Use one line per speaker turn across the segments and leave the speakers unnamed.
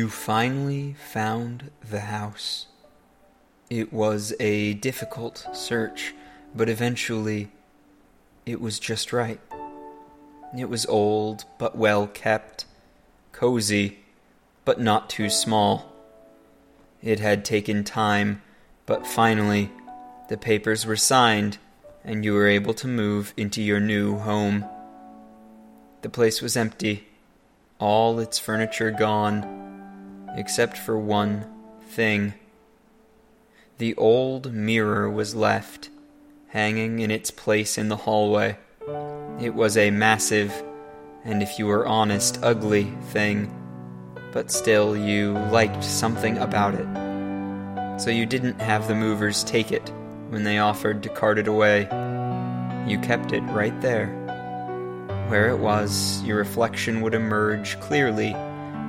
You finally found the house. It was a difficult search, but eventually it was just right. It was old, but well kept, cozy, but not too small. It had taken time, but finally the papers were signed and you were able to move into your new home. The place was empty, all its furniture gone, except for one thing. The old mirror was left, hanging in its place in the hallway. It was a massive, and if you were honest, ugly thing, but still you liked something about it. So you didn't have the movers take it when they offered to cart it away. You kept it right there. Where it was, your reflection would emerge clearly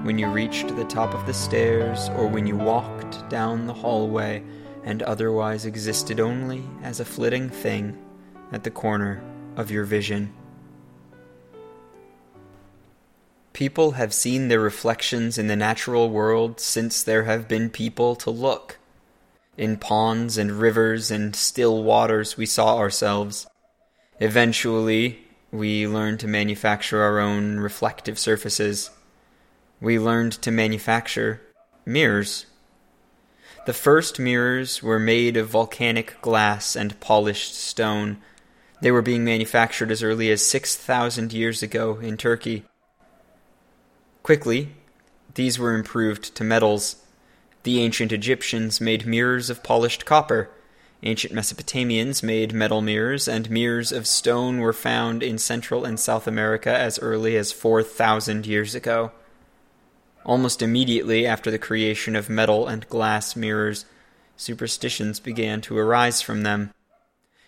when you reached the top of the stairs or when you walked down the hallway and otherwise existed only as a flitting thing at the corner of your vision. People have seen their reflections in the natural world since there have been people to look. In ponds and rivers and still waters, we saw ourselves. Eventually, we learned to manufacture our own reflective surfaces. We learned to manufacture mirrors. The first mirrors were made of volcanic glass and polished stone. They were being manufactured as early as 6,000 years ago in Turkey. Quickly, these were improved to metals. The ancient Egyptians made mirrors of polished copper. Ancient Mesopotamians made metal mirrors, and mirrors of stone were found in Central and South America as early as 4,000 years ago. Almost immediately after the creation of metal and glass mirrors, superstitions began to arise from them.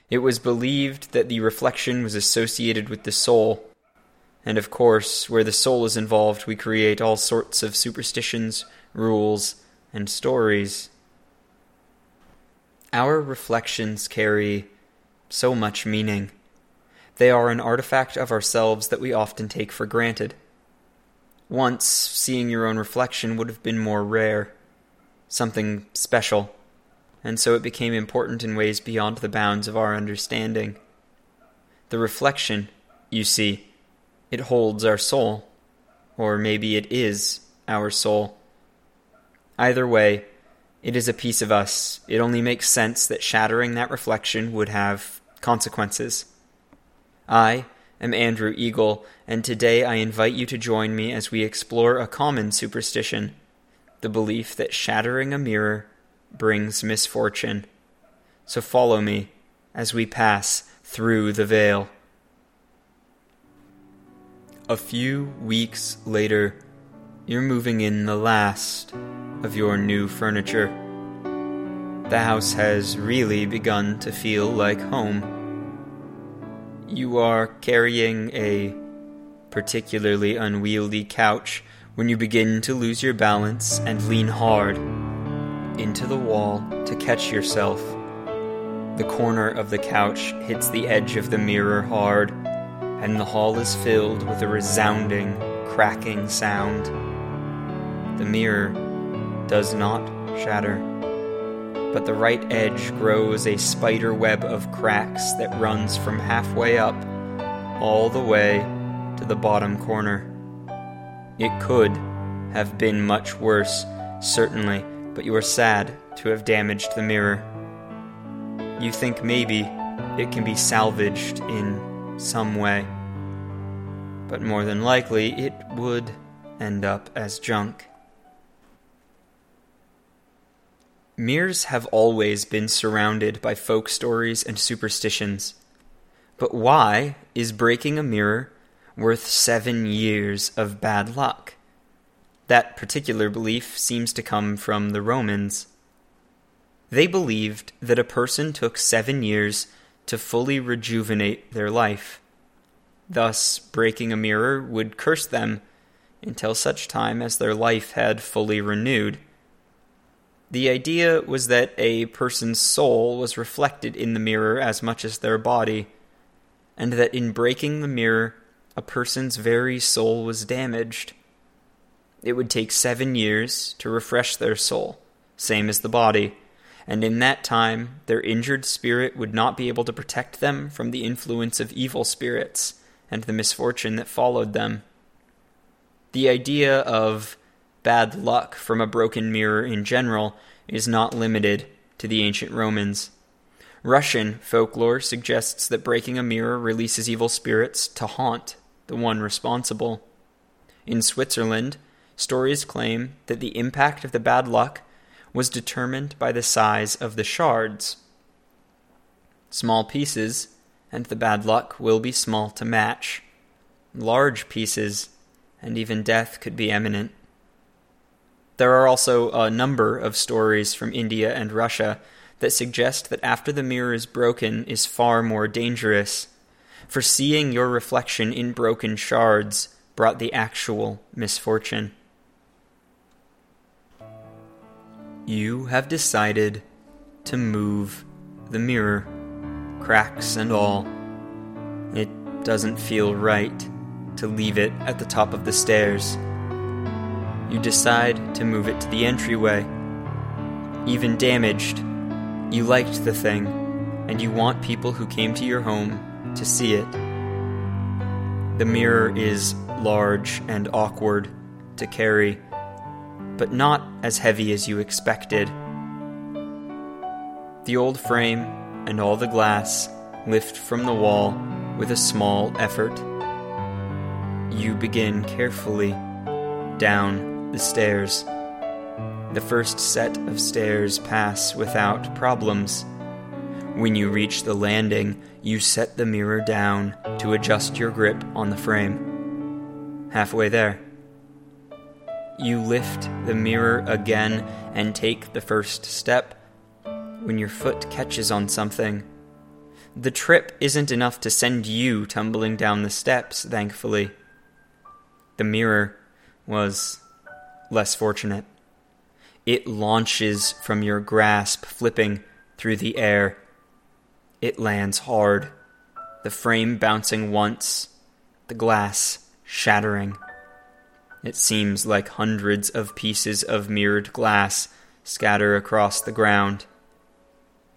It was believed that the reflection was associated with the soul. And of course, where the soul is involved, we create all sorts of superstitions, rules, and stories. Our reflections carry so much meaning. They are an artifact of ourselves that we often take for granted. Once, seeing your own reflection would have been more rare, something special, and so it became important in ways beyond the bounds of our understanding. The reflection, you see, it holds our soul, or maybe it is our soul. Either way, it is a piece of us. It only makes sense that shattering that reflection would have consequences. I am Andrew Eagle, and today I invite you to join me as we explore a common superstition the belief that shattering a mirror brings misfortune. So follow me as we pass through the veil. A few weeks later, you're moving in the last of your new furniture. The house has really begun to feel like home. You are carrying a particularly unwieldy couch when you begin to lose your balance and lean hard into the wall to catch yourself. The corner of the couch hits the edge of the mirror hard, and the hall is filled with a resounding, cracking sound. The mirror does not shatter, but the right edge grows a spider web of cracks that runs from halfway up all the way to the bottom corner. It could have been much worse, certainly, but you are sad to have damaged the mirror. You think maybe it can be salvaged in some way, but more than likely it would end up as junk. Mirrors have always been surrounded by folk stories and superstitions. But why is breaking a mirror worth seven years of bad luck? That particular belief seems to come from the Romans. They believed that a person took seven years to fully rejuvenate their life. Thus, breaking a mirror would curse them until such time as their life had fully renewed. The idea was that a person's soul was reflected in the mirror as much as their body, and that in breaking the mirror, a person's very soul was damaged. it would take seven years to refresh their soul, same as the body, and in that time their injured spirit would not be able to protect them from the influence of evil spirits and the misfortune that followed them. The idea of bad luck from a broken mirror in general is not limited to the ancient Romans. Russian folklore suggests that breaking a mirror releases evil spirits to haunt the one responsible. In Switzerland, stories claim that the impact of the bad luck was determined by the size of the shards. Small pieces, and the bad luck will be small to match. Large pieces, and even death could be imminent. There are also a number of stories from India and Russia that suggest that after the mirror is broken is far more dangerous, for seeing your reflection in broken shards brought the actual misfortune. You have decided to move the mirror, cracks and all. It doesn't feel right to leave it at the top of the stairs. You decide to move it to the entryway. Even damaged, you liked the thing, and you want people who came to your home to see it. The mirror is large and awkward to carry but not as heavy as you expected. The old frame and all the glass lift from the wall with a small effort. You begin carefully down the stairs. The first set of stairs pass without problems. When you reach the landing, you set the mirror down to adjust your grip on the frame. Halfway there, you lift the mirror again and take the first step when your foot catches on something. The trip isn't enough to send you tumbling down the steps, thankfully. The mirror was less fortunate. It launches from your grasp, flipping through the air. It lands hard, the frame bouncing once, the glass shattering. It seems like hundreds of pieces of mirrored glass scatter across the ground.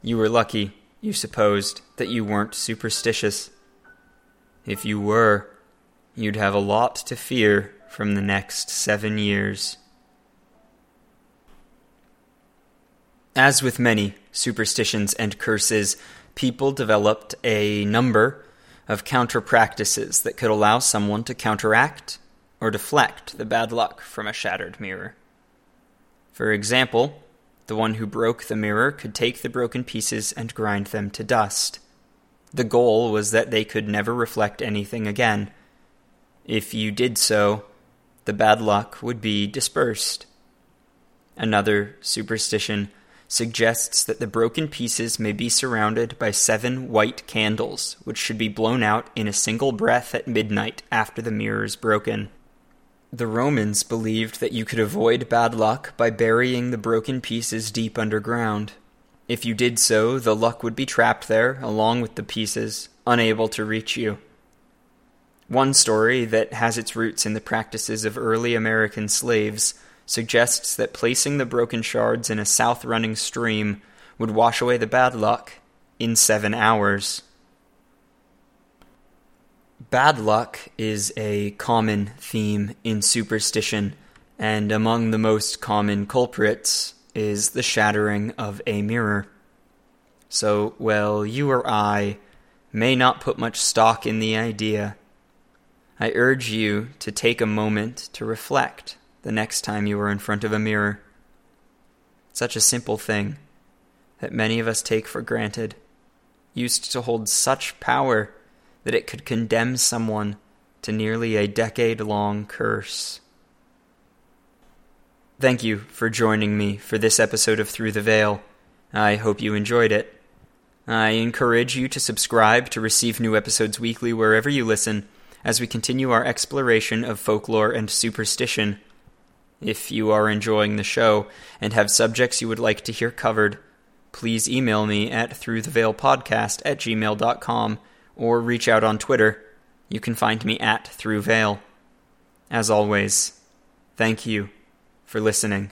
You were lucky, you supposed, that you weren't superstitious. If you were, you'd have a lot to fear from the next seven years. As with many superstitions and curses, people developed a number of counter practices that could allow someone to counteract or deflect the bad luck from a shattered mirror. For example, the one who broke the mirror could take the broken pieces and grind them to dust. The goal was that they could never reflect anything again. If you did so, the bad luck would be dispersed. Another superstition suggests that the broken pieces may be surrounded by seven white candles, which should be blown out in a single breath at midnight after the mirror is broken. The Romans believed that you could avoid bad luck by burying the broken pieces deep underground. If you did so, the luck would be trapped there, along with the pieces, unable to reach you. One story that has its roots in the practices of early American slaves suggests that placing the broken shards in a south running stream would wash away the bad luck in seven hours. Bad luck is a common theme in superstition, and among the most common culprits is the shattering of a mirror. So, well, you or I may not put much stock in the idea. I urge you to take a moment to reflect the next time you are in front of a mirror. Such a simple thing that many of us take for granted used to hold such power that it could condemn someone to nearly a decade long curse. Thank you for joining me for this episode of Through the Veil. I hope you enjoyed it. I encourage you to subscribe to receive new episodes weekly wherever you listen as we continue our exploration of folklore and superstition. If you are enjoying the show and have subjects you would like to hear covered, please email me at throughtheveilpodcast at gmail.com or reach out on Twitter. You can find me at throughveil. As always, Thank you for listening.